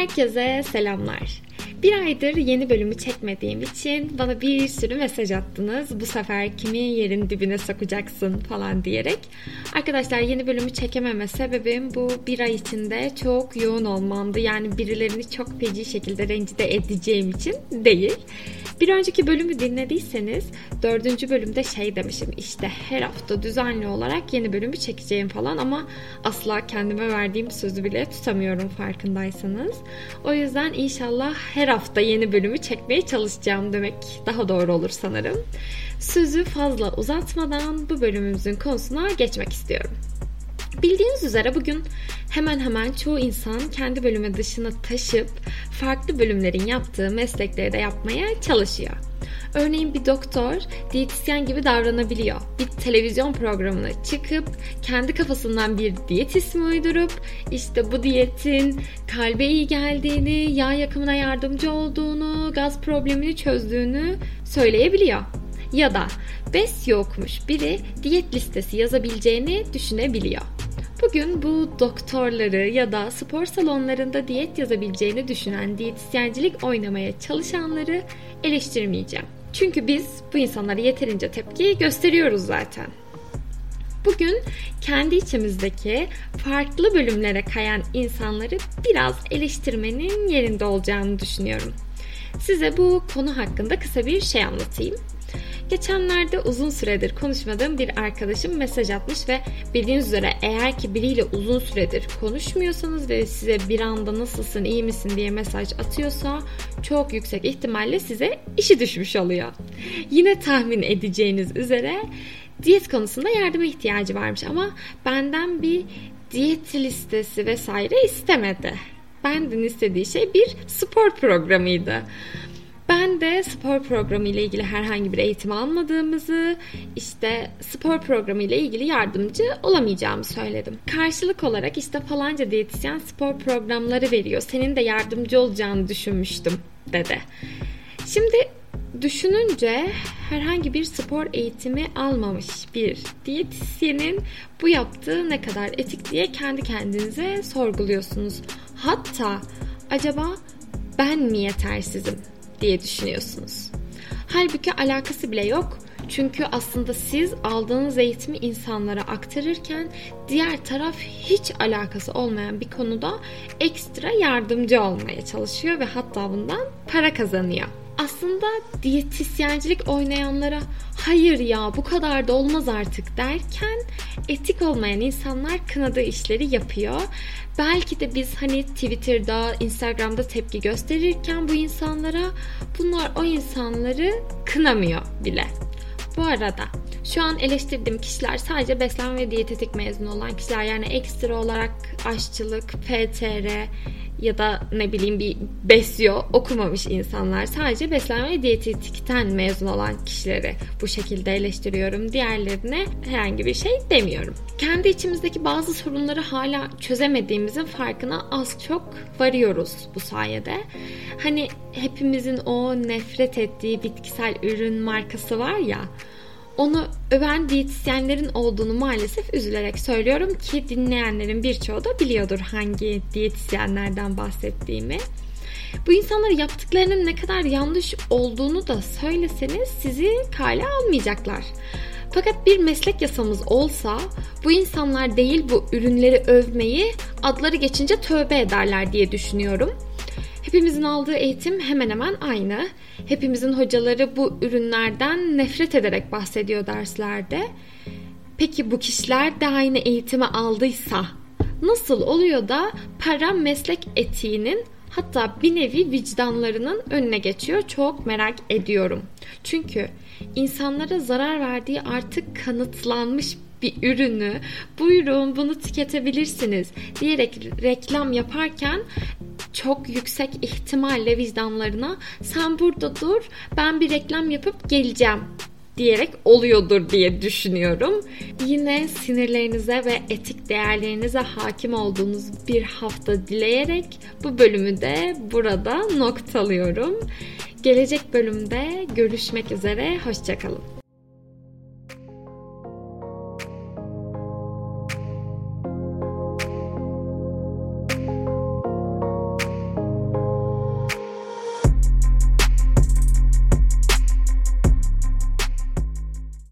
Herkese selamlar. Bir aydır yeni bölümü çekmediğim için bana bir sürü mesaj attınız. Bu sefer kimi yerin dibine sokacaksın falan diyerek. Arkadaşlar yeni bölümü çekememe sebebim bu bir ay içinde çok yoğun olmamdı. Yani birilerini çok feci şekilde rencide edeceğim için değil. Bir önceki bölümü dinlediyseniz dördüncü bölümde şey demişim işte her hafta düzenli olarak yeni bölümü çekeceğim falan ama asla kendime verdiğim sözü bile tutamıyorum farkındaysanız. O yüzden inşallah her hafta yeni bölümü çekmeye çalışacağım demek daha doğru olur sanırım. Sözü fazla uzatmadan bu bölümümüzün konusuna geçmek istiyorum. Bildiğiniz üzere bugün hemen hemen çoğu insan kendi bölümü dışına taşıp farklı bölümlerin yaptığı meslekleri de yapmaya çalışıyor. Örneğin bir doktor diyetisyen gibi davranabiliyor. Bir televizyon programına çıkıp kendi kafasından bir diyet ismi uydurup işte bu diyetin kalbe iyi geldiğini, yağ yakımına yardımcı olduğunu, gaz problemini çözdüğünü söyleyebiliyor. Ya da BES yokmuş biri diyet listesi yazabileceğini düşünebiliyor. Bugün bu doktorları ya da spor salonlarında diyet yazabileceğini düşünen diyetisyencilik oynamaya çalışanları eleştirmeyeceğim. Çünkü biz bu insanlara yeterince tepki gösteriyoruz zaten. Bugün kendi içimizdeki farklı bölümlere kayan insanları biraz eleştirmenin yerinde olacağını düşünüyorum. Size bu konu hakkında kısa bir şey anlatayım. Geçenlerde uzun süredir konuşmadığım bir arkadaşım mesaj atmış ve bildiğiniz üzere eğer ki biriyle uzun süredir konuşmuyorsanız ve size bir anda nasılsın iyi misin diye mesaj atıyorsa çok yüksek ihtimalle size işi düşmüş oluyor. Yine tahmin edeceğiniz üzere diyet konusunda yardıma ihtiyacı varmış ama benden bir diyet listesi vesaire istemedi. Benden istediği şey bir spor programıydı. Ben de spor programı ile ilgili herhangi bir eğitim almadığımızı, işte spor programı ile ilgili yardımcı olamayacağımı söyledim. Karşılık olarak işte falanca diyetisyen spor programları veriyor. Senin de yardımcı olacağını düşünmüştüm dedi. Şimdi düşününce herhangi bir spor eğitimi almamış bir diyetisyenin bu yaptığı ne kadar etik diye kendi kendinize sorguluyorsunuz. Hatta acaba ben mi yetersizim diye düşünüyorsunuz. Halbuki alakası bile yok. Çünkü aslında siz aldığınız eğitimi insanlara aktarırken diğer taraf hiç alakası olmayan bir konuda ekstra yardımcı olmaya çalışıyor ve hatta bundan para kazanıyor. Aslında diyetisyencilik oynayanlara hayır ya bu kadar da olmaz artık derken etik olmayan insanlar kınadığı işleri yapıyor. Belki de biz hani Twitter'da, Instagram'da tepki gösterirken bu insanlara bunlar o insanları kınamıyor bile. Bu arada şu an eleştirdiğim kişiler sadece beslenme ve diyetetik mezunu olan kişiler yani ekstra olarak aşçılık, PTR ya da ne bileyim bir besyo okumamış insanlar sadece beslenme ve diyetetikten mezun olan kişileri bu şekilde eleştiriyorum. Diğerlerine herhangi bir şey demiyorum. Kendi içimizdeki bazı sorunları hala çözemediğimizin farkına az çok varıyoruz bu sayede. Hani hepimizin o nefret ettiği bitkisel ürün markası var ya onu öven diyetisyenlerin olduğunu maalesef üzülerek söylüyorum ki dinleyenlerin birçoğu da biliyordur hangi diyetisyenlerden bahsettiğimi. Bu insanlar yaptıklarının ne kadar yanlış olduğunu da söyleseniz sizi kale almayacaklar. Fakat bir meslek yasamız olsa bu insanlar değil bu ürünleri övmeyi adları geçince tövbe ederler diye düşünüyorum. Hepimizin aldığı eğitim hemen hemen aynı. Hepimizin hocaları bu ürünlerden nefret ederek bahsediyor derslerde. Peki bu kişiler de aynı eğitimi aldıysa nasıl oluyor da para meslek etiğinin hatta bir nevi vicdanlarının önüne geçiyor çok merak ediyorum. Çünkü insanlara zarar verdiği artık kanıtlanmış bir ürünü buyurun bunu tüketebilirsiniz diyerek reklam yaparken çok yüksek ihtimalle vicdanlarına sen burada dur ben bir reklam yapıp geleceğim diyerek oluyordur diye düşünüyorum. Yine sinirlerinize ve etik değerlerinize hakim olduğunuz bir hafta dileyerek bu bölümü de burada noktalıyorum. Gelecek bölümde görüşmek üzere, hoşçakalın.